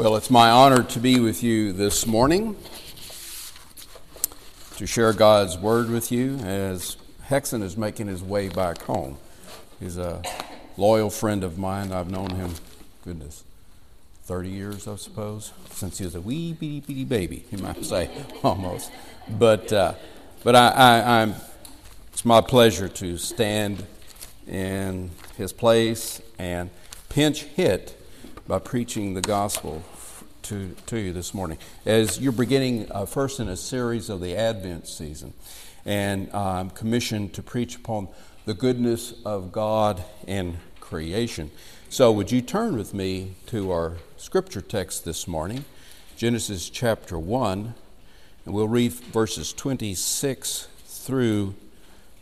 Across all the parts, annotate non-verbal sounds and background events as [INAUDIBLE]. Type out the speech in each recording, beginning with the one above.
Well, it's my honor to be with you this morning to share God's word with you as Hexon is making his way back home. He's a loyal friend of mine. I've known him, goodness, 30 years, I suppose, since he was a wee bitty bitty baby, [LAUGHS] you might say, almost. But, uh, but I, I, I'm, it's my pleasure to stand in his place and pinch hit by preaching the gospel to, to you this morning. As you're beginning uh, first in a series of the Advent season, and I'm um, commissioned to preach upon the goodness of God in creation. So, would you turn with me to our scripture text this morning, Genesis chapter 1, and we'll read verses 26 through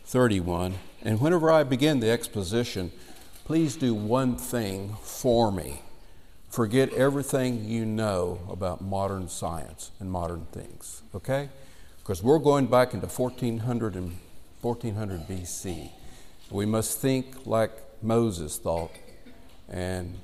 31. And whenever I begin the exposition, please do one thing for me forget everything you know about modern science and modern things, okay? Because we're going back into 1400 and 1400 BC. We must think like Moses thought and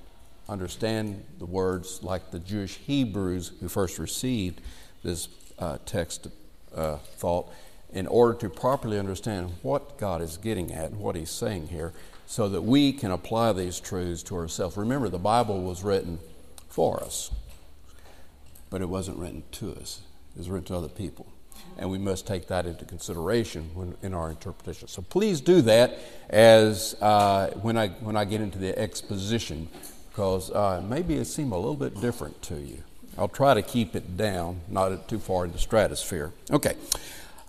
understand the words like the Jewish Hebrews who first received this uh, text uh, thought in order to properly understand what God is getting at and what He's saying here so that we can apply these truths to ourselves. Remember, the Bible was written for us, but it wasn't written to us, it was written to other people. And we must take that into consideration when, in our interpretation. So please do that as uh, when, I, when I get into the exposition, because uh, maybe it seems a little bit different to you. I'll try to keep it down, not too far in the stratosphere. Okay,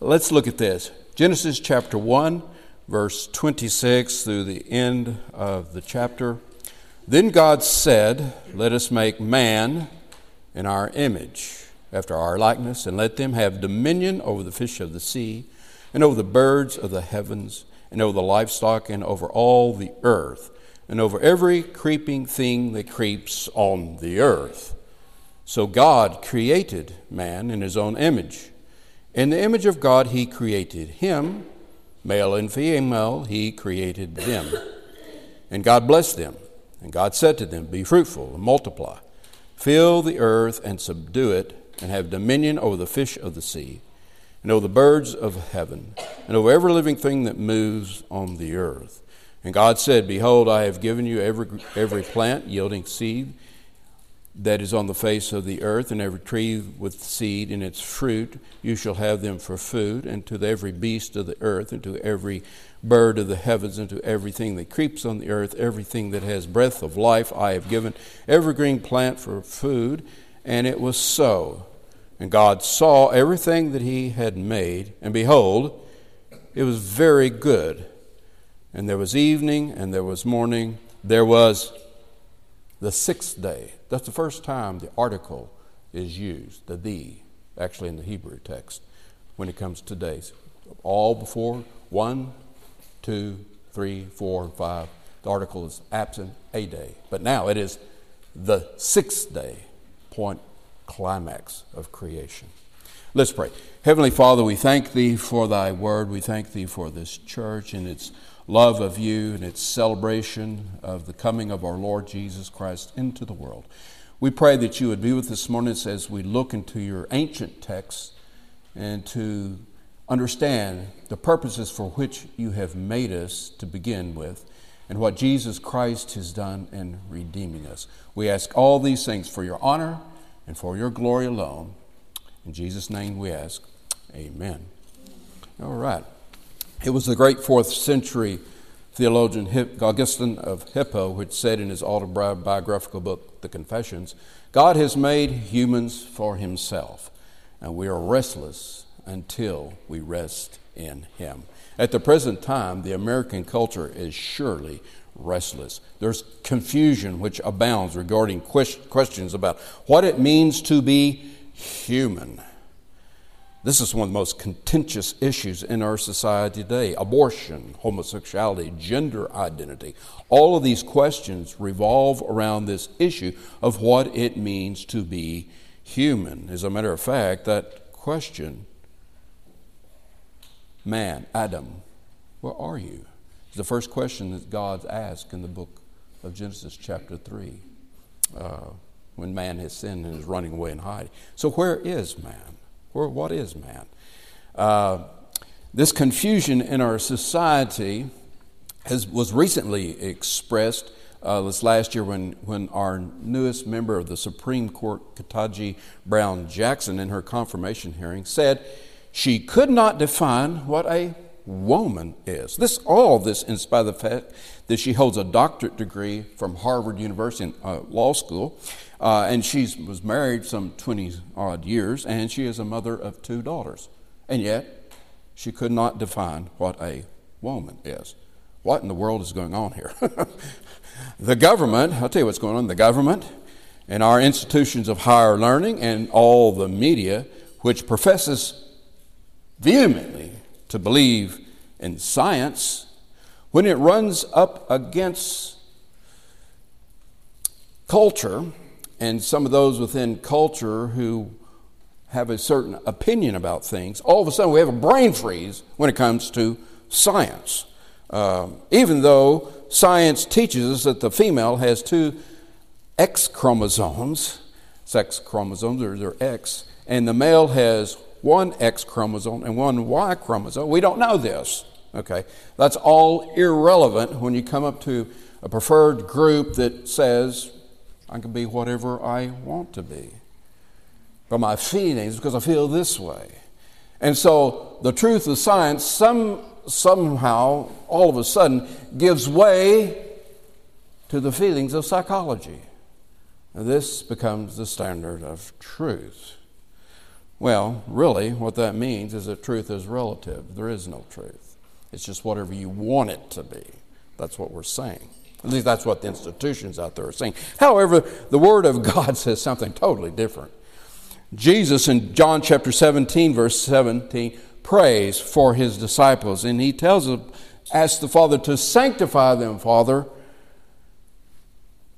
let's look at this. Genesis chapter 1 verse 26 through the end of the chapter. Then God said, Let us make man in our image, after our likeness, and let them have dominion over the fish of the sea, and over the birds of the heavens, and over the livestock, and over all the earth, and over every creeping thing that creeps on the earth. So God created man in his own image. In the image of God, he created him Male and female, he created them. And God blessed them. And God said to them, Be fruitful and multiply, fill the earth and subdue it, and have dominion over the fish of the sea, and over the birds of heaven, and over every living thing that moves on the earth. And God said, Behold, I have given you every, every plant yielding seed that is on the face of the earth, and every tree with seed in its fruit, you shall have them for food, and to every beast of the earth, and to every bird of the heavens, and to everything that creeps on the earth, everything that has breath of life, I have given every green plant for food. And it was so. And God saw everything that he had made, and behold, it was very good. And there was evening, and there was morning, there was the sixth day. That's the first time the article is used, the the, actually in the Hebrew text, when it comes to days. All before one, two, three, four, and five, the article is absent a day. But now it is the sixth day, point climax of creation. Let's pray. Heavenly Father, we thank Thee for Thy word. We thank Thee for this church and its love of you and its celebration of the coming of our Lord Jesus Christ into the world. We pray that you would be with us this morning as we look into your ancient texts and to understand the purposes for which you have made us to begin with and what Jesus Christ has done in redeeming us. We ask all these things for your honor and for your glory alone. In Jesus' name we ask, Amen. All right. It was the great fourth century theologian Augustine of Hippo, which said in his autobiographical book, The Confessions, God has made humans for himself, and we are restless until we rest in him. At the present time, the American culture is surely restless. There's confusion which abounds regarding questions about what it means to be human. This is one of the most contentious issues in our society today abortion, homosexuality, gender identity. All of these questions revolve around this issue of what it means to be human. As a matter of fact, that question, man, Adam, where are you? Is the first question that God asked in the book of Genesis, chapter 3. Uh, when man has sinned and is running away and hiding. So, where is man? Where, what is man? Uh, this confusion in our society has, was recently expressed uh, this last year when, when our newest member of the Supreme Court, Ketanji Brown Jackson, in her confirmation hearing, said she could not define what a woman is. This all this in spite of the fact that she holds a doctorate degree from Harvard University uh, Law School, uh, and she was married some 20 odd years, and she is a mother of two daughters. And yet, she could not define what a woman is. What in the world is going on here? [LAUGHS] the government, I'll tell you what's going on, the government and our institutions of higher learning and all the media, which professes vehemently to believe in science, when it runs up against culture and some of those within culture who have a certain opinion about things, all of a sudden we have a brain freeze when it comes to science. Uh, even though science teaches us that the female has two X chromosomes, sex chromosomes, or they're X, and the male has one X chromosome and one Y chromosome. We don't know this. Okay, that's all irrelevant when you come up to a preferred group that says, I can be whatever I want to be. But my feelings, because I feel this way. And so the truth of science some, somehow, all of a sudden, gives way to the feelings of psychology. And this becomes the standard of truth. Well, really, what that means is that truth is relative. There is no truth. It's just whatever you want it to be. That's what we're saying. At least that's what the institutions out there are saying. However, the Word of God [LAUGHS] says something totally different. Jesus in John chapter 17, verse 17, prays for his disciples, and he tells them, ask the Father to sanctify them, Father,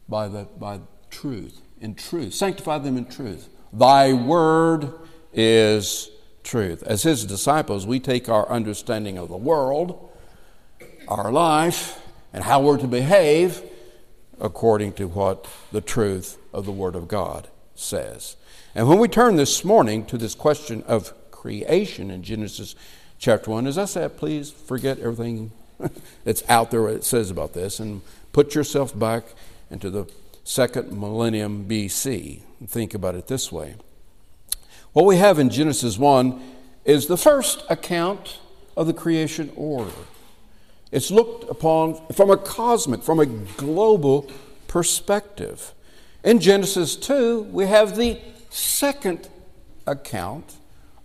by the by truth, in truth. Sanctify them in truth. Thy word is truth. As his disciples, we take our understanding of the world, our life, and how we're to behave according to what the truth of the Word of God says. And when we turn this morning to this question of creation in Genesis chapter 1, as I said, please forget everything [LAUGHS] that's out there that says about this and put yourself back into the second millennium BC think about it this way. What we have in Genesis 1 is the first account of the creation order. It's looked upon from a cosmic, from a global perspective. In Genesis 2, we have the second account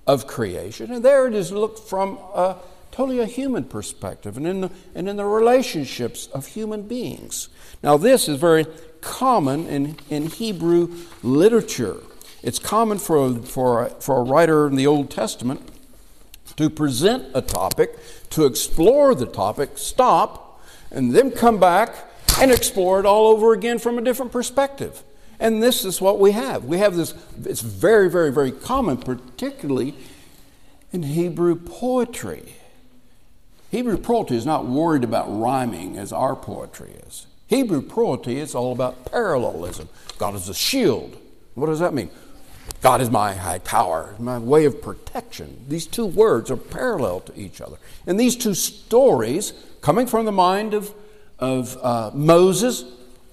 of creation, and there it is looked from a totally a human perspective and in the, and in the relationships of human beings. Now, this is very common in, in Hebrew literature. It's common for, for, for a writer in the Old Testament to present a topic, to explore the topic, stop, and then come back and explore it all over again from a different perspective. And this is what we have. We have this, it's very, very, very common, particularly in Hebrew poetry. Hebrew poetry is not worried about rhyming as our poetry is. Hebrew poetry is all about parallelism. God is a shield. What does that mean? God is my high tower, my way of protection. These two words are parallel to each other. And these two stories, coming from the mind of, of uh, Moses,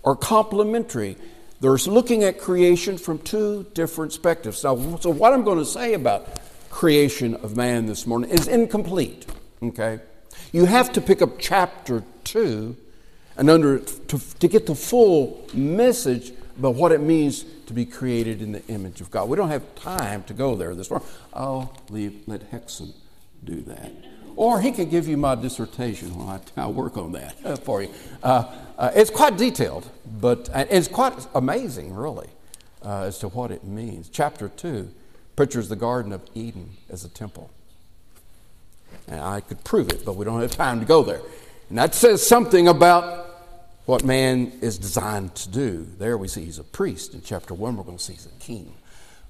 are complementary. They're looking at creation from two different perspectives. Now, so what I'm going to say about creation of man this morning is incomplete. Okay? You have to pick up chapter 2 and under to, to get the full message about what it means to be created in the image of God. We don't have time to go there this morning. I'll leave, let Hexon do that. Or he could give you my dissertation while I, I work on that for you. Uh, uh, it's quite detailed, but uh, it's quite amazing, really, uh, as to what it means. Chapter 2 pictures the Garden of Eden as a temple. And I could prove it, but we don't have time to go there. And that says something about what man is designed to do. There we see he's a priest. In chapter 1, we're going to see he's a king.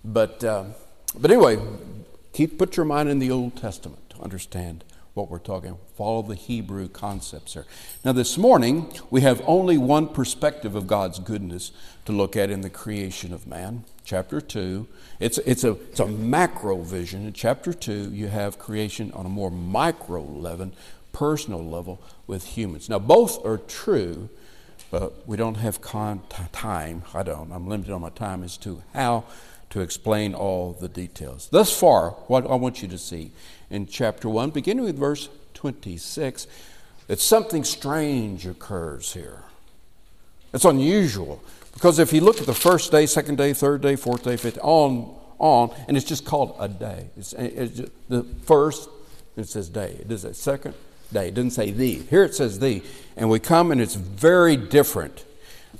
But, uh, but anyway, keep, put your mind in the Old Testament to understand what we're talking. Follow the Hebrew concepts here. Now, this morning, we have only one perspective of God's goodness to look at in the creation of man. Chapter 2. It's, it's, a, it's a macro vision. In chapter 2, you have creation on a more micro level, personal level with humans. Now, both are true, but we don't have con- time. I don't. I'm limited on my time as to how to explain all the details. Thus far, what I want you to see in chapter 1, beginning with verse 26, that something strange occurs here. It's unusual because if you look at the first day, second day, third day, fourth day, fifth, on, on, and it's just called a day. It's, it's the first, it says day. It is a second day. It doesn't say the. Here it says the. And we come and it's very different.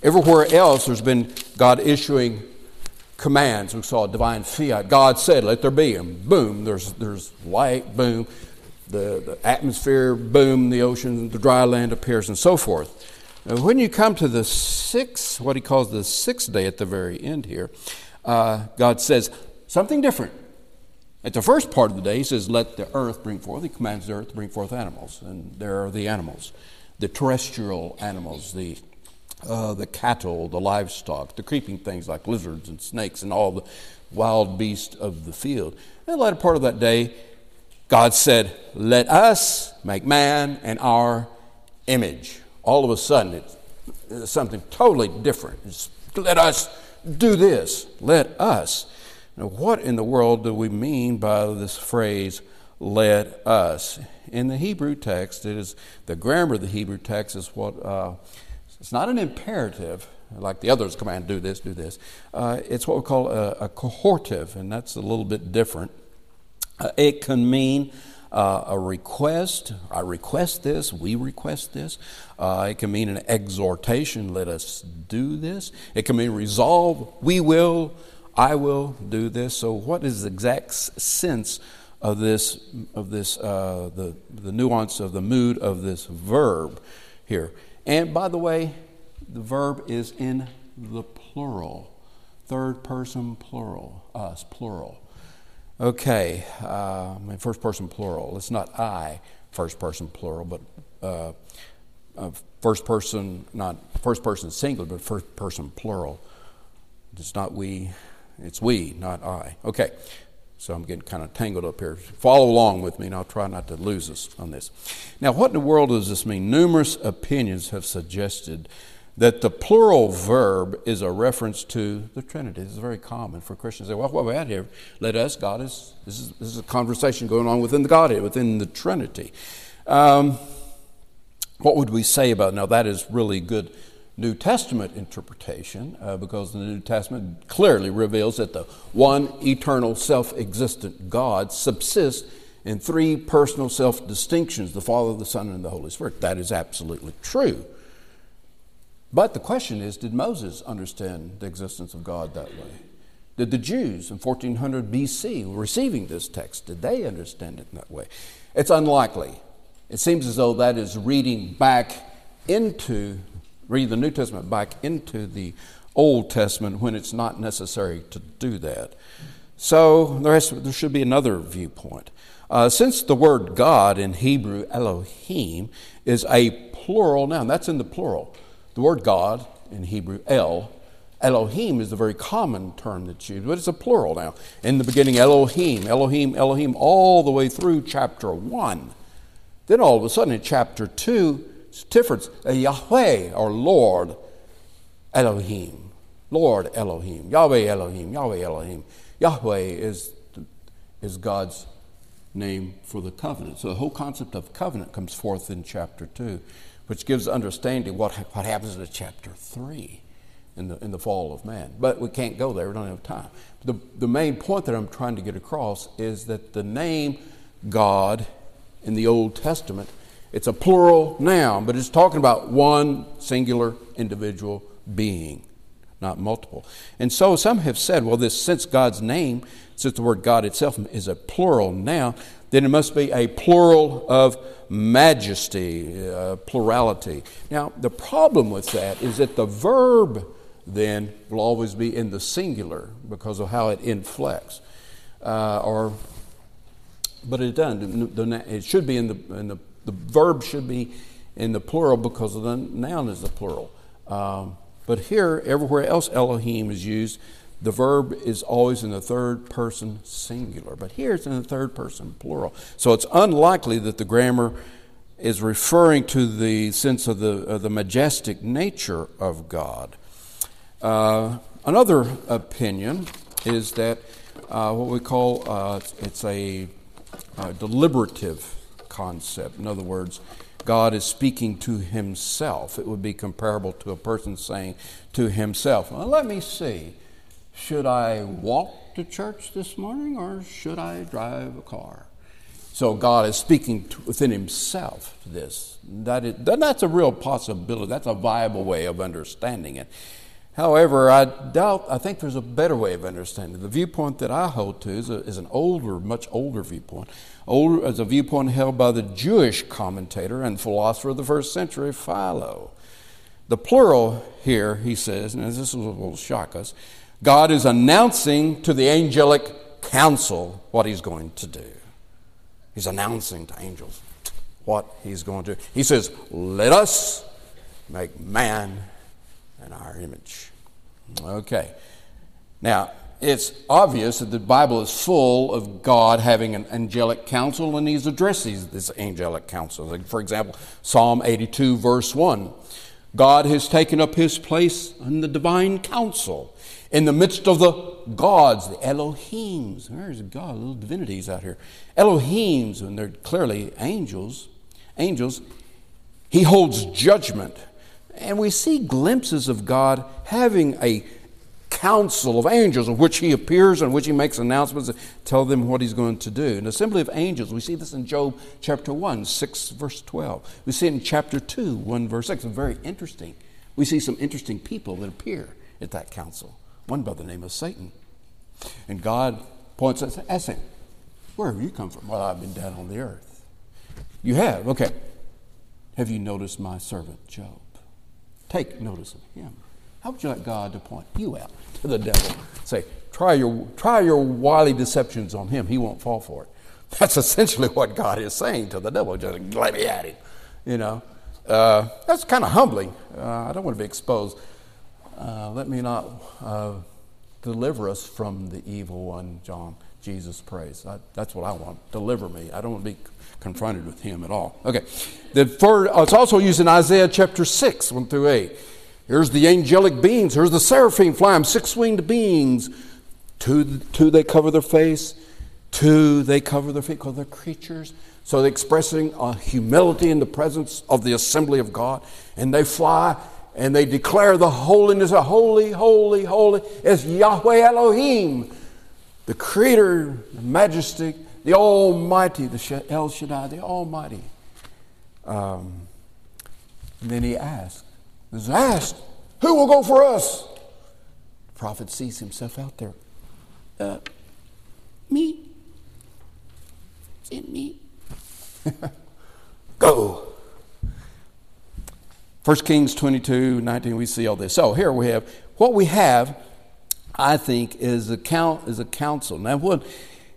Everywhere else, there's been God issuing commands. We saw a divine fiat. God said, let there be. And boom, there's, there's light, boom. The, the atmosphere, boom, the ocean, the dry land appears, and so forth. When you come to the sixth, what he calls the sixth day at the very end here, uh, God says something different. At the first part of the day, he says, Let the earth bring forth. He commands the earth to bring forth animals. And there are the animals, the terrestrial animals, the uh, the cattle, the livestock, the creeping things like lizards and snakes and all the wild beasts of the field. And the latter part of that day, God said, Let us make man in our image. All of a sudden, it's something totally different. It's, let us do this. Let us. Now, what in the world do we mean by this phrase, let us? In the Hebrew text, it is the grammar of the Hebrew text is what. Uh, it's not an imperative, like the others command, do this, do this. Uh, it's what we call a, a, cohortative, and that's a little bit different. Uh, it can mean uh, a request, I request this, we request this. Uh, it can mean an exhortation, let us do this. It can mean resolve, we will, I will do this. So, what is the exact sense of this, of this uh, the, the nuance of the mood of this verb here? And by the way, the verb is in the plural, third person plural, us, plural. Okay, uh, first person plural. It's not I, first person plural, but uh, uh, first person, not first person singular, but first person plural. It's not we, it's we, not I. Okay, so I'm getting kind of tangled up here. Follow along with me, and I'll try not to lose us on this. Now, what in the world does this mean? Numerous opinions have suggested that the plural verb is a reference to the Trinity. This is very common for Christians. Say, well, what we at here? Let us, God is this, is, this is a conversation going on within the Godhead, within the Trinity. Um, what would we say about it? Now, that is really good New Testament interpretation uh, because the New Testament clearly reveals that the one eternal self existent God subsists in three personal self distinctions the Father, the Son, and the Holy Spirit. That is absolutely true. But the question is did Moses understand the existence of God that way? Did the Jews in 1400 BC receiving this text, did they understand it in that way? It's unlikely. It seems as though that is reading back into read the New Testament back into the Old Testament when it's not necessary to do that. So there, has, there should be another viewpoint. Uh, since the word God in Hebrew, Elohim, is a plural noun, that's in the plural. The word God in Hebrew, El, Elohim is a very common term that's used, but it's a plural now. In the beginning, Elohim, Elohim, Elohim, all the way through chapter 1. Then all of a sudden in chapter 2, Uh, Yahweh or Lord Elohim. Lord Elohim. Yahweh Elohim. Yahweh Elohim. Yahweh is, is God's name for the covenant. So the whole concept of covenant comes forth in chapter 2, which gives understanding what, what happens in chapter 3 in the, in the fall of man. But we can't go there, we don't have time. The, the main point that I'm trying to get across is that the name God in the Old Testament it's a plural noun, but it's talking about one singular individual being, not multiple. And so some have said, well, this since God's name, since the word God itself is a plural noun, then it must be a plural of majesty, uh, plurality. Now, the problem with that is that the verb then will always be in the singular because of how it inflects. Uh, or but it doesn't. It should be in the, in the, the verb should be in the plural because the noun is the plural. Um, but here, everywhere else Elohim is used, the verb is always in the third person singular. But here it's in the third person plural. So it's unlikely that the grammar is referring to the sense of the, of the majestic nature of God. Uh, another opinion is that uh, what we call uh, it's a, a deliberative concept. In other words, God is speaking to himself. It would be comparable to a person saying to himself, well, Let me see, should I walk to church this morning or should I drive a car? So God is speaking to, within himself to this. That is, that's a real possibility. That's a viable way of understanding it. However, I doubt, I think there's a better way of understanding it. The viewpoint that I hold to is, a, is an older, much older viewpoint. Older, as a viewpoint held by the Jewish commentator and philosopher of the first century, Philo. The plural here, he says, and this will shock us, God is announcing to the angelic council what he's going to do. He's announcing to angels what he's going to do. He says, Let us make man in our image. Okay. Now, it's obvious that the Bible is full of God having an angelic council, and He's addressing this angelic council. Like for example, Psalm 82, verse 1 God has taken up His place in the divine council. In the midst of the gods, the Elohims, there's God, little divinities out here. Elohims, and they're clearly angels, angels, he holds judgment. And we see glimpses of God having a council of angels in which he appears and which he makes announcements and tell them what he's going to do. An assembly of angels, we see this in Job chapter 1, 6 verse 12. We see it in chapter 2, 1 verse 6. It's very interesting. We see some interesting people that appear at that council. One by the name of Satan. And God points at Satan. Where have you come from? Well, I've been down on the earth. You have? Okay. Have you noticed my servant Job? Take notice of him. How would you like God to point you out to the devil? Say, try your, try your wily deceptions on him. He won't fall for it. [LAUGHS] That's essentially what God is saying to the devil. Just let me at him. You know, uh, that's kind of humbling. Uh, I don't want to be exposed. Uh, let me not uh, deliver us from the evil one, John. Jesus prays. I, that's what I want. Deliver me. I don't want to be confronted with him at all. Okay. The, for, it's also used in Isaiah chapter 6, 1 through 8. Here's the angelic beings. Here's the seraphim flying, six winged beings. Two, two they cover their face, two they cover their feet because they're creatures. So they're expressing a humility in the presence of the assembly of God. And they fly and they declare the holiness of holy, holy, holy is Yahweh Elohim, the creator, the majestic, the almighty, the El Shaddai, the almighty. Um, then he asked, is asked, Who will go for us? The prophet sees himself out there. Uh, me. In me. [LAUGHS] go. 1 Kings 22, 19, we see all this. So here we have, what we have, I think, is a, count, is a council. Now, what,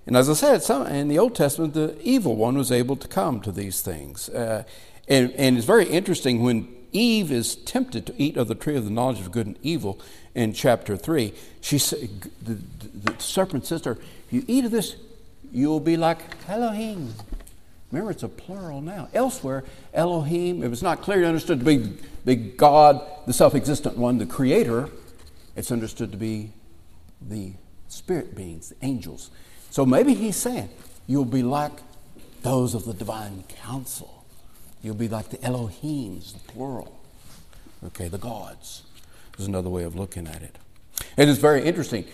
and as I said, some, in the Old Testament, the evil one was able to come to these things. Uh, and, and it's very interesting when Eve is tempted to eat of the tree of the knowledge of good and evil in chapter 3. She said, the, the serpent says to her, If You eat of this, you will be like Elohim. Remember, it's a plural now. Elsewhere, Elohim, if it's not clearly understood to be, be God, the self existent one, the creator, it's understood to be the spirit beings, the angels. So maybe he's saying, You'll be like those of the divine council. You'll be like the Elohims, the plural. Okay, the gods is another way of looking at it. It is very interesting.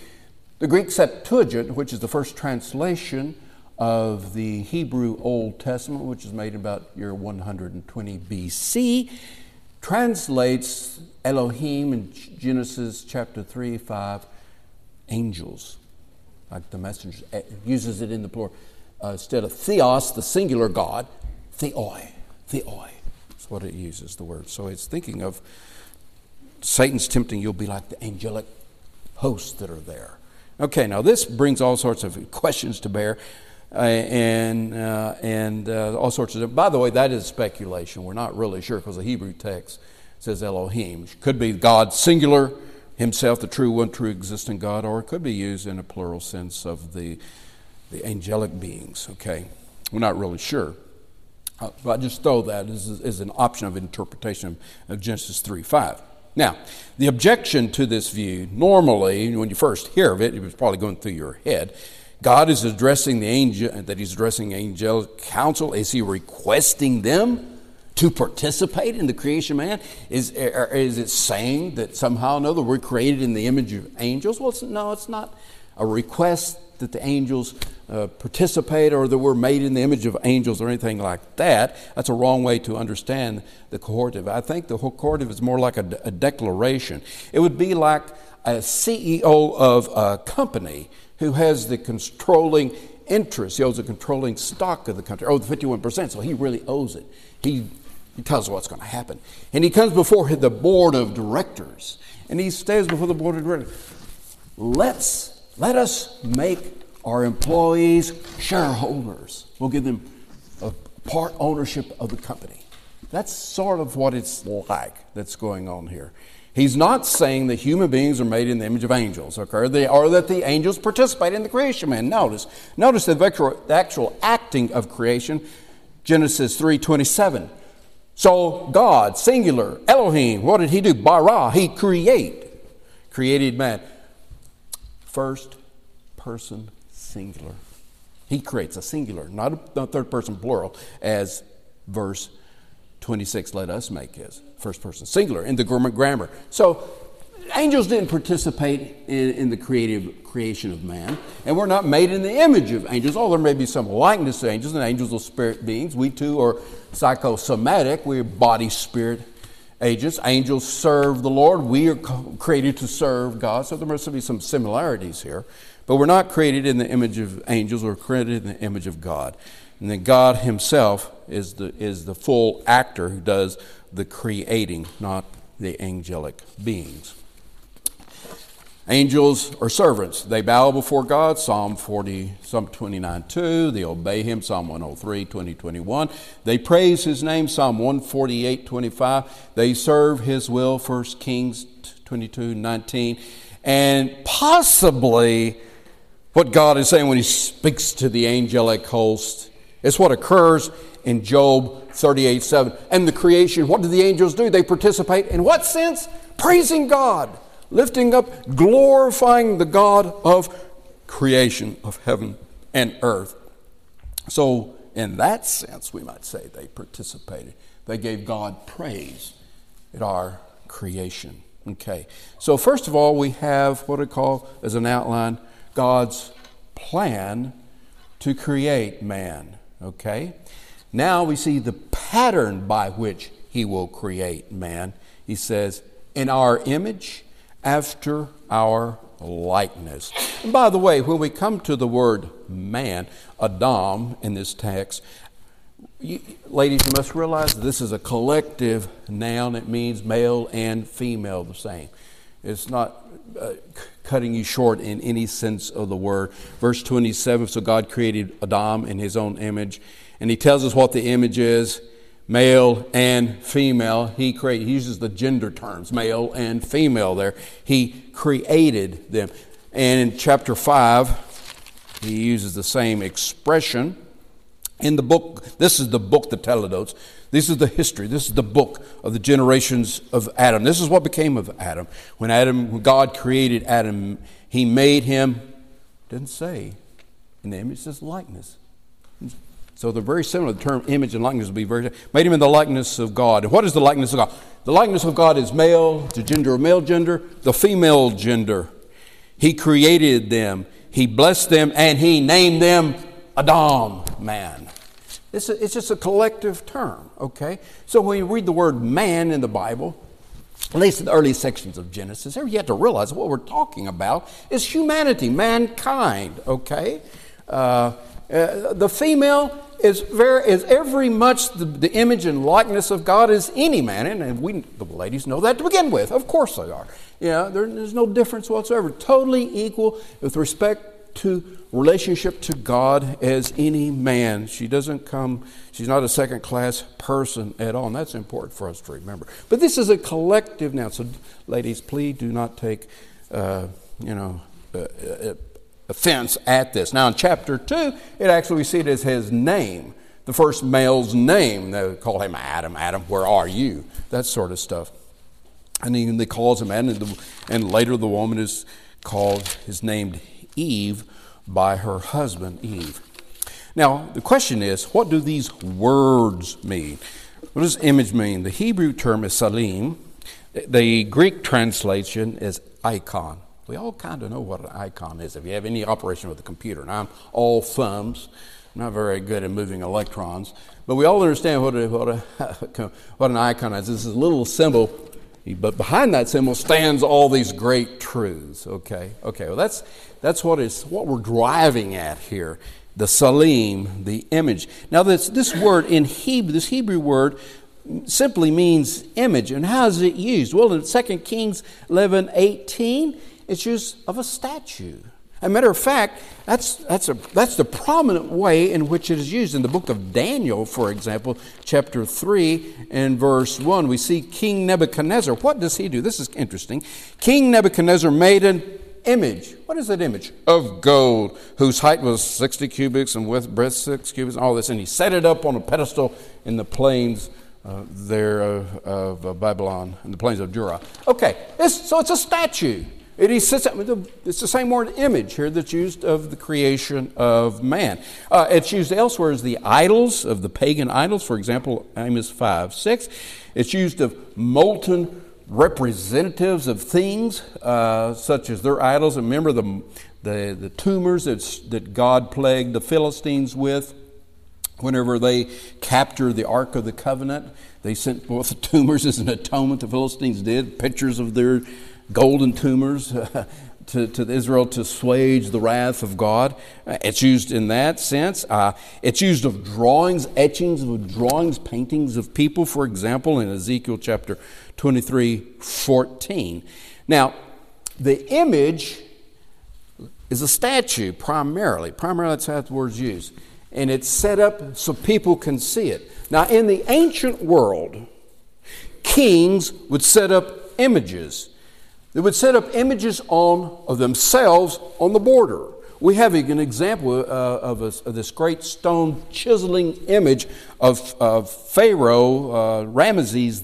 The Greek Septuagint, which is the first translation of the Hebrew Old Testament, which is made about year 120 BC, translates Elohim in Genesis chapter 3, 5, angels, like the messengers, uses it in the plural. Uh, instead of theos, the singular God, theoi theoi. That's what it uses, the word. So it's thinking of Satan's tempting you'll be like the angelic hosts that are there. Okay, now this brings all sorts of questions to bear. uh, and, uh, and uh, all sorts of. By the way, that is speculation. We're not really sure because the Hebrew text says Elohim. Could be God singular, Himself, the true one, true existent God, or it could be used in a plural sense of the, the angelic beings. Okay, we're not really sure. Uh, I just throw that as, as an option of interpretation of Genesis 3 5. Now, the objection to this view, normally, when you first hear of it, it was probably going through your head, God is addressing the angel, that He's addressing angelic council. Is He requesting them to participate in the creation of man? Is, is it saying that somehow or another we're created in the image of angels? Well, it's, no, it's not a request that the angels uh, participate or that we're made in the image of angels or anything like that. That's a wrong way to understand the cohortative. I think the cohortative is more like a, a declaration. It would be like a CEO of a company who has the controlling interest. He owns the controlling stock of the country. Oh, the 51%, so he really owes it. He, he tells what's going to happen. And he comes before the board of directors. And he stands before the board of directors. Let's, let us make our employees shareholders. We'll give them a part ownership of the company. That's sort of what it's like that's going on here. He's not saying that human beings are made in the image of angels, okay? Or that the angels participate in the creation of man. Notice, notice the actual, the actual acting of creation, Genesis 3.27. So God, singular, Elohim, what did he do? Bara, he create, created man. First person singular. He creates a singular, not a third person plural, as verse 26 let us make his first person singular in the grammar. So angels didn't participate in, in, the creative creation of man, and we're not made in the image of angels. Although there may be some likeness to angels, and angels are spirit beings. We too are psychosomatic. We're body spirit agents. Angels serve the Lord. We are created to serve God. So there must be some similarities here. But we're not created in the image of angels, we're created in the image of God. And then God Himself is the, is the full actor who does the creating, not the angelic beings. Angels are servants. They bow before God, Psalm 40, Psalm 29 2. They obey Him, Psalm 103, 20, 21. They praise His name, Psalm 148, 25. They serve His will, 1 Kings 22, 19. And possibly what God is saying when He speaks to the angelic host is what occurs in Job 38 7. And the creation, what do the angels do? They participate in what sense? Praising God, lifting up, glorifying the God of creation of heaven and earth. So, in that sense, we might say they participated. They gave God praise at our creation. Okay. So, first of all, we have what I call as an outline God's plan to create man. Okay? Now we see the pattern by which he will create man. He says, in our image, after our likeness. And by the way, when we come to the word man, Adam, in this text, you, ladies, you must realize this is a collective noun. It means male and female the same. It's not uh, cutting you short in any sense of the word. Verse 27 So God created Adam in his own image, and he tells us what the image is male and female. He, create, he uses the gender terms, male and female there. He created them. And in chapter 5, he uses the same expression. In the book, this is the book, the Toledotes. This is the history. This is the book of the generations of Adam. This is what became of Adam. When Adam, when God created Adam, he made him, didn't say in the image, says likeness. So they're very similar. The term image and likeness will be very made him in the likeness of God. What is the likeness of God? The likeness of God is male, the gender of male gender, the female gender. He created them, he blessed them, and he named them Adam, man. It's, a, it's just a collective term, okay? So when you read the word man in the Bible, at least in the early sections of Genesis, there you have to realize what we're talking about is humanity, mankind, okay? Uh, uh, the female is very is every much the, the, image and likeness of God as any man, and, and we the ladies know that to begin with. Of course they are. Yeah, there, there's no difference whatsoever. Totally equal with respect to relationship to God as any man. She doesn't come, she's not a second class person at all. And that's important for us to remember. But this is a collective now. So, ladies, please do not take, uh, you know, uh, uh, offense at this. Now, in chapter 2, it actually, we see it as his name, the first male's name. They call him Adam. Adam, where are you? That sort of stuff. And he, they calls him Adam, and, the, and later the woman is called, is named Eve by her husband, Eve. Now, the question is, what do these words mean? What does image mean? The Hebrew term is salim. The Greek translation is icon. We all kind of know what an icon is if you have any operation with a computer. Now, I'm all thumbs. Not very good at moving electrons, but we all understand what, a, what, a, [LAUGHS] what an icon is. This is a little symbol, but behind that symbol stands all these great truths. Okay, okay. Well, that's that's what is what we're driving at here. The salim, the image. Now, this this word in Hebrew, this Hebrew word simply means image. And how is it used? Well, in 2 Kings 11 18, it's used of a statue. As a matter of fact, that's, that's, a, that's the prominent way in which it is used. In the book of Daniel, for example, chapter 3 and verse 1, we see King Nebuchadnezzar. What does he do? This is interesting. King Nebuchadnezzar made an image. What is that image? Of gold, whose height was 60 cubits and width, breadth 6 cubits, and all this. And he set it up on a pedestal in the plains uh, there of, of uh, Babylon, in the plains of Dura. Okay, so it's a statue. It is, it's the same word image here that's used of the creation of man. Uh, it's used elsewhere as the idols of the pagan idols, for example, Amos 5 6. It's used of molten representatives of things, uh, such as their idols. And remember the, the, the tumors that God plagued the Philistines with whenever they captured the Ark of the Covenant. They sent forth [LAUGHS] the tumors as an atonement, the Philistines did, pictures of their golden tumors [LAUGHS] to, to, Israel to assuage the wrath of God. It's used in that sense. Uh, it's used of drawings, etchings of drawings, paintings of people, for example, in Ezekiel chapter 23 14. Now, the image is a statue primarily. Primarily, that's how the word's used. And it's set up so people can see it. Now, in the ancient world, kings would set up images they would set up images on, of themselves on the border. We have an example uh, of, a, of, this great stone chiseling image of, of Pharaoh uh, Ramesses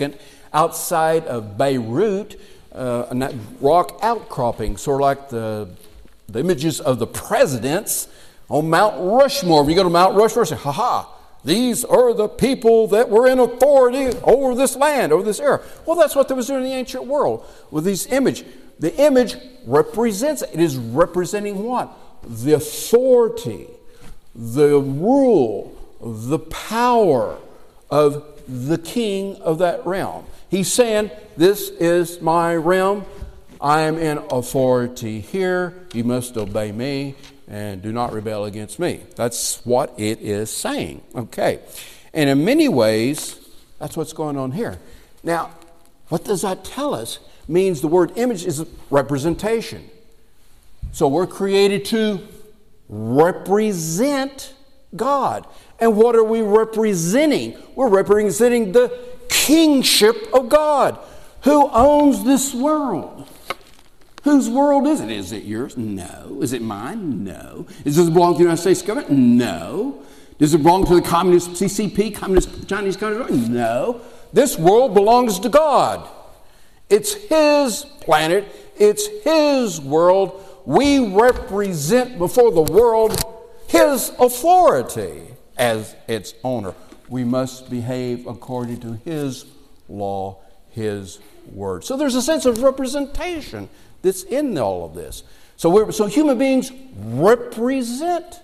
II outside of Beirut, uh, that rock outcropping, sort of like the, the images of the presidents on Mount Rushmore. If you go to Mount Rushmore, say, ha ha, these are the people that were in authority over this land, over this era. Well, that's what they was doing in the ancient world with these image. The image represents, it is representing what? The authority, the rule, the power of the king of that realm. He's saying, This is my realm. I am in authority here. You must obey me and do not rebel against me. That's what it is saying. Okay. And in many ways, that's what's going on here. Now, what does that tell us? Means the word image is representation. So we're created to represent God. And what are we representing? We're representing the kingship of God. Who owns this world? Whose world is it? Is it yours? No. Is it mine? No. Does it belong to the United States government? No. Does it belong to the communist CCP, communist Chinese communist? No. This world belongs to God. It's His planet. It's His world. We represent before the world His authority as its owner. We must behave according to His law, His word. So there's a sense of representation that's in all of this. So, we're, so human beings represent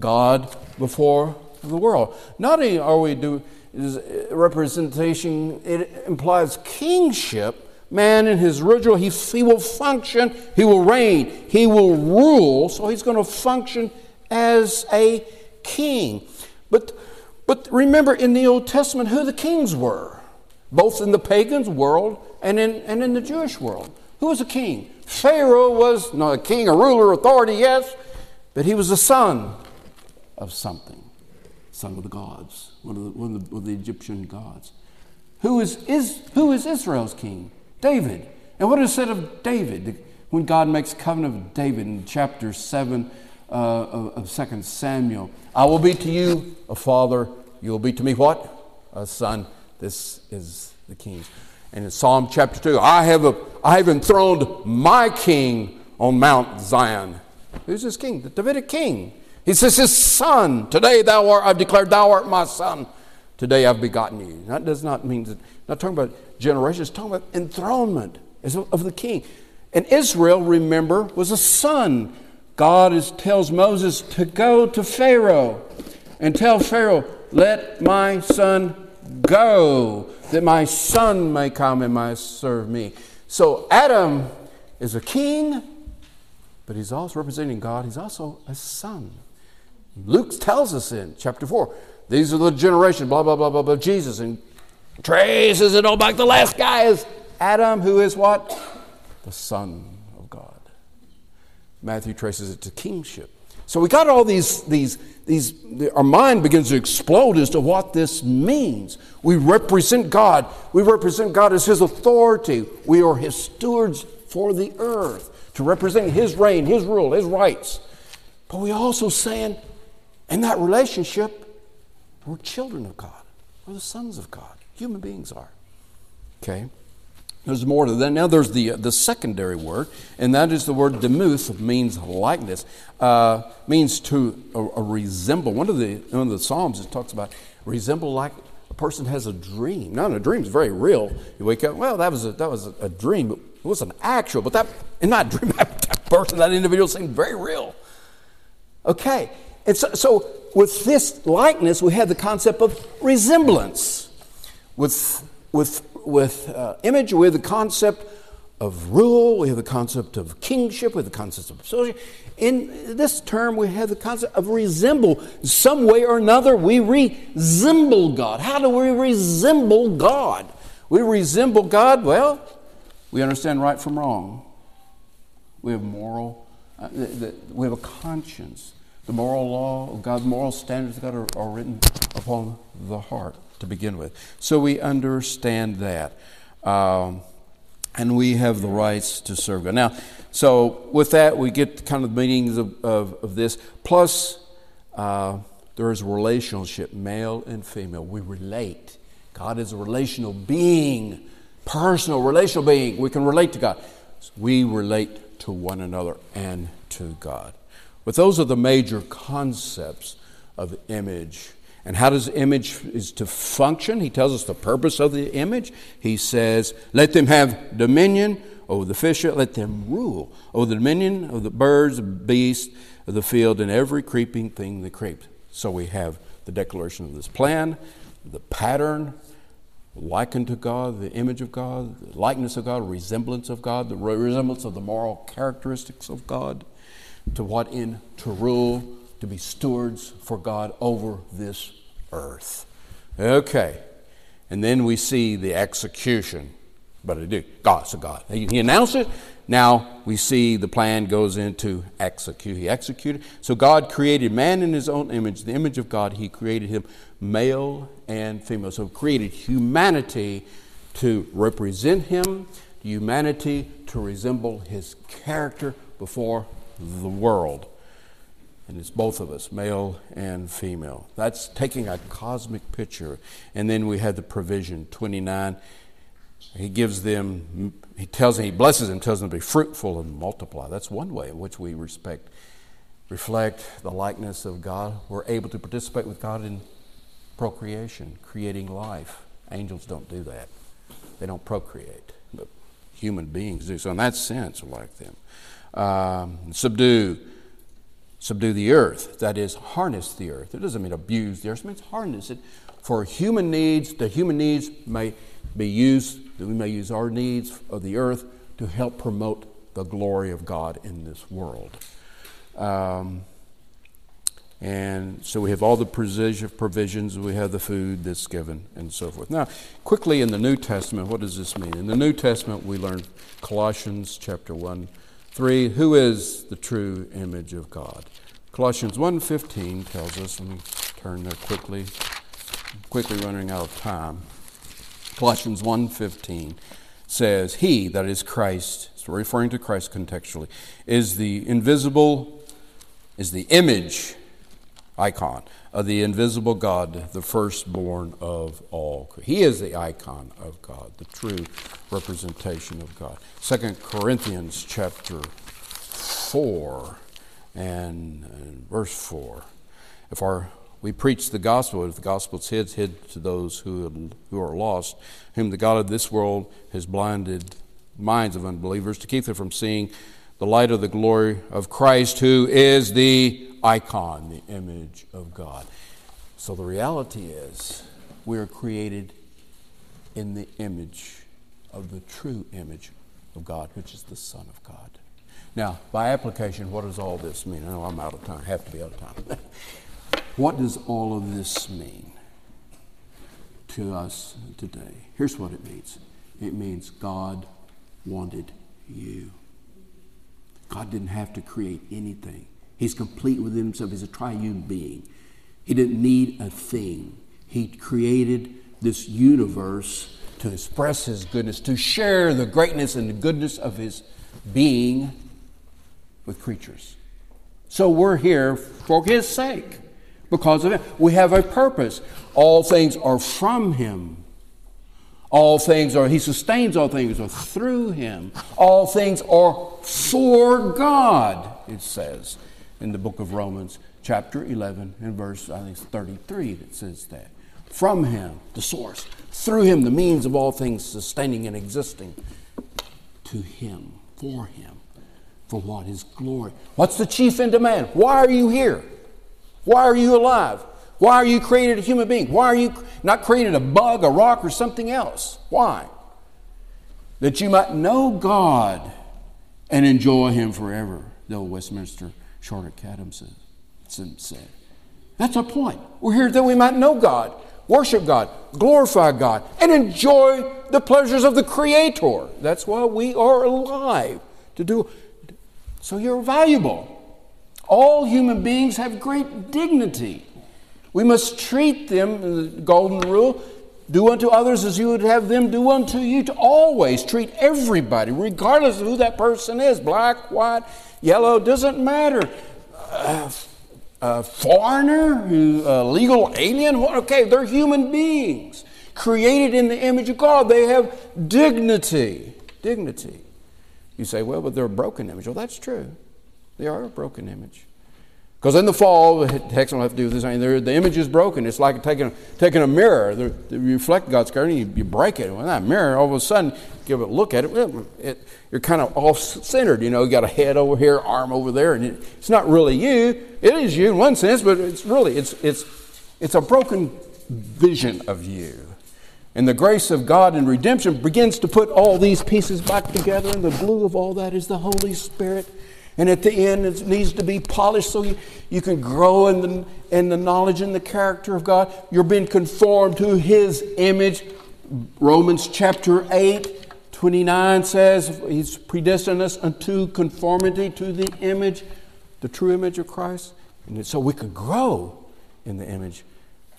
God before the world. Not only are we do is uh, representation, it implies kingship. Man in his original, he, he will function, he will reign, he will rule, so he's going to function as a king. But, but remember in the Old Testament who the kings were, both in the pagans world and in, and in the Jewish world. Who was a king? Pharaoh was not a king, a ruler, authority, yes, but he was a son of something, son of the gods, one of the, one of the, one of the Egyptian gods. Who is, is, who is Israel's king? David. And what is said of David when God makes covenant of David in chapter 7 uh, of, of 2 Samuel? I will be to you a father, you will be to me what? A son. This is the king. And in Psalm chapter 2, I have, a, I have enthroned my king on Mount Zion. Who's this king? The Davidic king. He says, His son, today thou art, I've declared thou art my son. Today I've begotten you. That does not mean that, not talking about generations, talking about enthronement of the king. And Israel, remember, was a son. God is, tells Moses to go to Pharaoh and tell Pharaoh, let my son go, that my son may come and may serve me. So Adam is a king, but he's also representing God. He's also a son. Luke tells us in chapter 4 these are the generation, blah, blah, blah, blah, blah, Jesus. And traces it all back. The last guy is Adam, who is what? The Son of God. Matthew traces it to kingship. So we got all these, these, these, our mind begins to explode as to what this means. We represent God. We represent God as His authority. We are His stewards for the earth to represent His reign, His rule, His rights. But we also saying, in that relationship, we're children of God. We're the sons of God. Human beings are. Okay? There's more to that. Now there's the, the secondary word, and that is the word demuth, means likeness, uh, means to a, resemble. One of, the, one of the Psalms it talks about resemble like a person has a dream. Now, a dream is very real. You wake up, well, that was a, that was a, a dream. It wasn't actual, but that in that [LAUGHS] dream, that person, that individual seemed very real. Okay, and so, so with this likeness, we have the concept of resemblance. With, with, with uh, image, we have the concept of rule, we have the concept of kingship, we have the concept of association. In this term, we have the concept of resemble. Some way or another, we resemble God. How do we resemble God? We resemble God, well, we understand right from wrong. We have moral, uh, we have a conscience. The moral law of God, moral standards of God are, are written upon the heart to begin with. So we understand that. Um, and we have the rights to serve God. Now, so with that, we get kind of the meanings of, of, of this. Plus, uh, there is a relationship, male and female. We relate. God is a relational being, personal, relational being. We can relate to God. We relate to one another and to God. But those are the major concepts of image. And how does image is to function? He tells us the purpose of the image. He says, "Let them have dominion over the fish; let them rule over the dominion of the birds, the beasts of the field, and every creeping thing that creeps." So we have the declaration of this plan, the pattern, likened to God, the image of God, the likeness of God, resemblance of God, the resemblance of the moral characteristics of God to what in to rule, to be stewards for God over this earth. Okay. And then we see the execution. But I do. God's a God. He announced it. Now we see the plan goes into execute. He executed. So God created man in his own image, the image of God. He created him male and female. So created humanity to represent him, humanity to resemble his character before the world. And it's both of us, male and female. That's taking a cosmic picture. And then we have the provision, 29. He gives them, he tells them, he blesses them, tells them to be fruitful and multiply. That's one way in which we respect, reflect the likeness of God. We're able to participate with God in procreation, creating life. Angels don't do that. They don't procreate, but human beings do. So in that sense, we're like them um, subdue, subdue the earth. That is, harness the earth. It doesn't mean abuse the earth. It means harness it for human needs. The human needs may be used. We may use our needs of the earth to help promote the glory of God in this world. Um, And so we have all the provisions, we have the food that's given, and so forth. Now, quickly in the New Testament, what does this mean? In the New Testament, we learn Colossians chapter 1, 3, who is the true image of God? Colossians 1.15 tells us, let me turn there quickly, quickly running out of time. Colossians 1.15 says, He, that is Christ, so referring to Christ contextually, is the invisible, is the image icon of the invisible God, the firstborn of all. He is the icon of God, the true representation of God. Second Corinthians chapter 4 and, verse 4. If our we preach the gospel, if the gospel is hid, hid to those who, who are lost, whom the God of this world has blinded minds of unbelievers to keep them from seeing the light of the glory of Christ, who is the icon, the image of God. So the reality is, we are created in the image of the true image of God, which is the Son of God. Now, by application, what does all this mean? I know I'm out of time, I have to be out of time. [LAUGHS] what does all of this mean to us today? Here's what it means it means God wanted you. God didn't have to create anything. He's complete within himself. He's a triune being. He didn't need a thing. He created this universe to express his goodness, to share the greatness and the goodness of his being with creatures. So we're here for his sake because of it. We have a purpose. All things are from him. All things are, he sustains all things are through him. All things are for God, it says in the book of Romans, chapter 11, and verse, I think 33, that says that. From him, the source, through him, the means of all things sustaining and existing, to him, for him, for what is glory. What's the chief end of man? Why are you here? Why are you alive? Why are you created a human being? Why are you not created a bug, a rock, or something else? Why? That you might know God and enjoy Him forever, old Westminster Shorter Catechism said. That's our point. We're here that we might know God, worship God, glorify God, and enjoy the pleasures of the Creator. That's why we are alive to do. So you're valuable. All human beings have great dignity. We must treat them, the golden rule, do unto others as you would have them do unto you. To always treat everybody, regardless of who that person is black, white, yellow, doesn't matter. Uh, a foreigner, a legal alien, okay, they're human beings created in the image of God. They have dignity. Dignity. You say, well, but they're a broken image. Well, that's true. They are a broken image. Because in the fall, Hex don't have to do this. Mean, the image is broken. It's like taking, taking a mirror, the, reflect God's and you, you break it. When that mirror, all of a sudden, give it a look at it, it, it you're kind of off centered. You know, you got a head over here, arm over there, and it, it's not really you. It is you in one sense, but it's really it's it's it's a broken vision of you. And the grace of God and redemption begins to put all these pieces back together, and the glue of all that is the Holy Spirit. And at the end, it needs to be polished so you, you can grow in the, in the knowledge and the character of God. You're being conformed to His image. Romans chapter 8, 29 says, He's predestined us unto conformity to the image, the true image of Christ. And so we can grow in the image.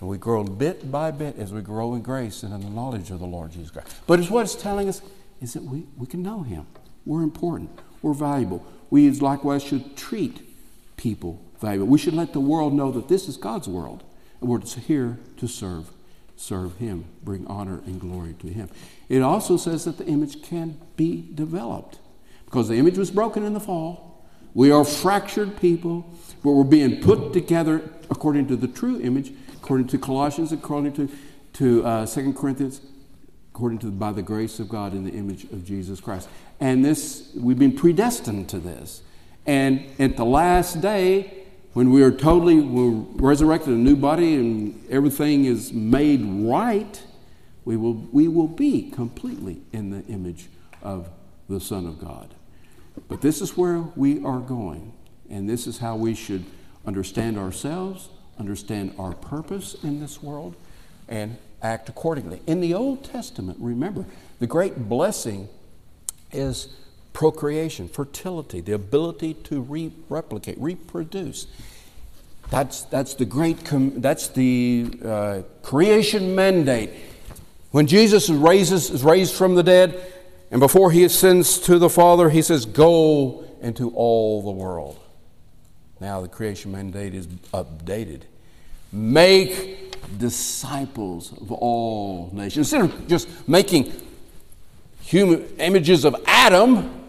And we grow bit by bit as we grow in grace and in the knowledge of the Lord Jesus Christ. But it's what it's telling us is that we, we can know Him. We're important. We're valuable we likewise should treat people valuable. We should let the world know that this is God's world, and we're here to serve, serve Him, bring honor and glory to Him. It also says that the image can be developed because the image was broken in the fall. We are fractured people, but we're being put together according to the true image, according to Colossians, according to, to uh, 2 Corinthians, according to by the grace of God in the image of Jesus Christ. And this, we've been predestined to this. And at the last day, when we are totally we're resurrected, a new body, and everything is made right, we will, we will be completely in the image of the Son of God. But this is where we are going, and this is how we should understand ourselves, understand our purpose in this world, and act accordingly. In the Old Testament, remember, the great blessing is procreation, fertility, the ability to re- replicate, reproduce. That's, that's the great, com- that's the uh, creation mandate. When Jesus raises, is raised from the dead, and before he ascends to the Father, he says, Go into all the world. Now the creation mandate is updated. Make disciples of all nations. Instead of just making human images of Adam,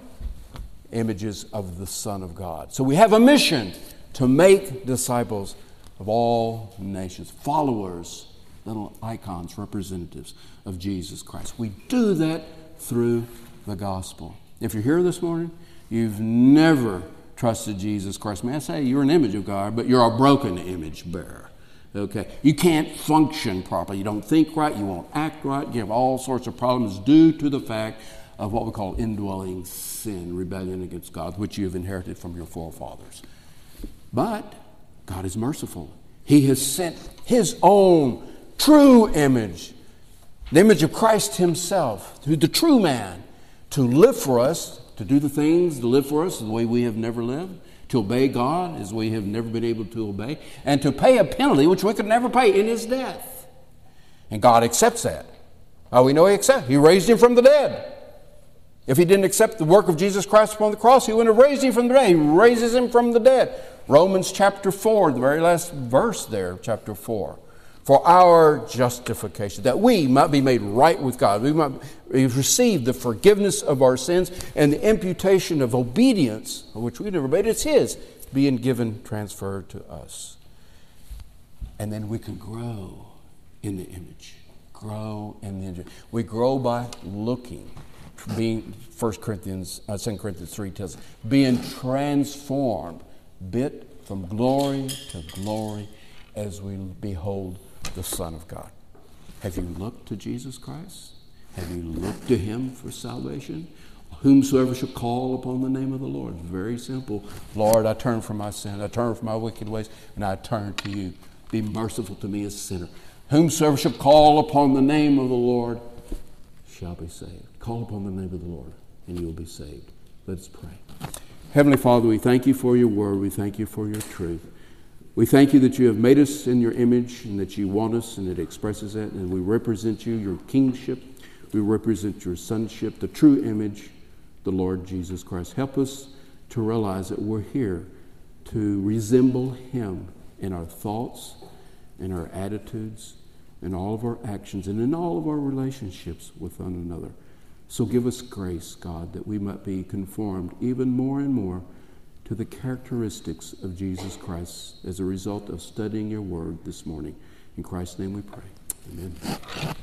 images of the Son of God. So we have a mission to make disciples of all nations, followers, little icons, representatives of Jesus Christ. We do that through the gospel. If you're here this morning, you've never trusted Jesus Christ. May I say, you're an image of God, but you're a broken image bearer. Okay? You can't function properly. You don't think right. You won't act right. You have all sorts of problems due to the fact of what we call indwelling sin, rebellion against God, which you have inherited from your forefathers. But God is merciful. He has sent His own true image, the image of Christ Himself, the true man, to live for us, to do the things, to live for us the way we have never lived, to obey God as we have never been able to obey, and to pay a penalty which we could never pay in His death. And God accepts that. How we know He accepts? He raised Him from the dead. If He didn't accept the work of Jesus Christ upon the cross, He wouldn't have raised Him from the dead. He raises Him from the dead. Romans chapter 4, the very last verse there, chapter 4. For our justification, that we might be made right with God, we might receive the forgiveness of our sins and the imputation of obedience, which we never made, it's His, being given, transferred to us. And then we can grow in the image. Grow in the image. We grow by looking being 1 Corinthians, uh, 2 Corinthians 3 tells us, being transformed bit from glory to glory as we behold the Son of God. Have you looked to Jesus Christ? Have you looked to Him for salvation? Whomsoever shall call upon the name of the Lord. Very simple. Lord, I turn from my sin, I turn from my wicked ways, and I turn to you. Be merciful to me, a sinner. Whomsoever shall call upon the name of the Lord shall be saved. Call upon the name of the Lord, and you will be saved. Let's pray. Heavenly Father, we thank you for your word. We thank you for your truth. We thank you that you have made us in your image and that you want us, and it expresses that. And we represent you, your kingship. We represent your sonship, the true image, the Lord Jesus Christ. Help us to realize that we're here to resemble him in our thoughts, in our attitudes, in all of our actions, and in all of our relationships with one another. So give us grace, God, that we might be conformed even more and more to the characteristics of Jesus Christ as a result of studying your word this morning. In Christ's name we pray. Amen.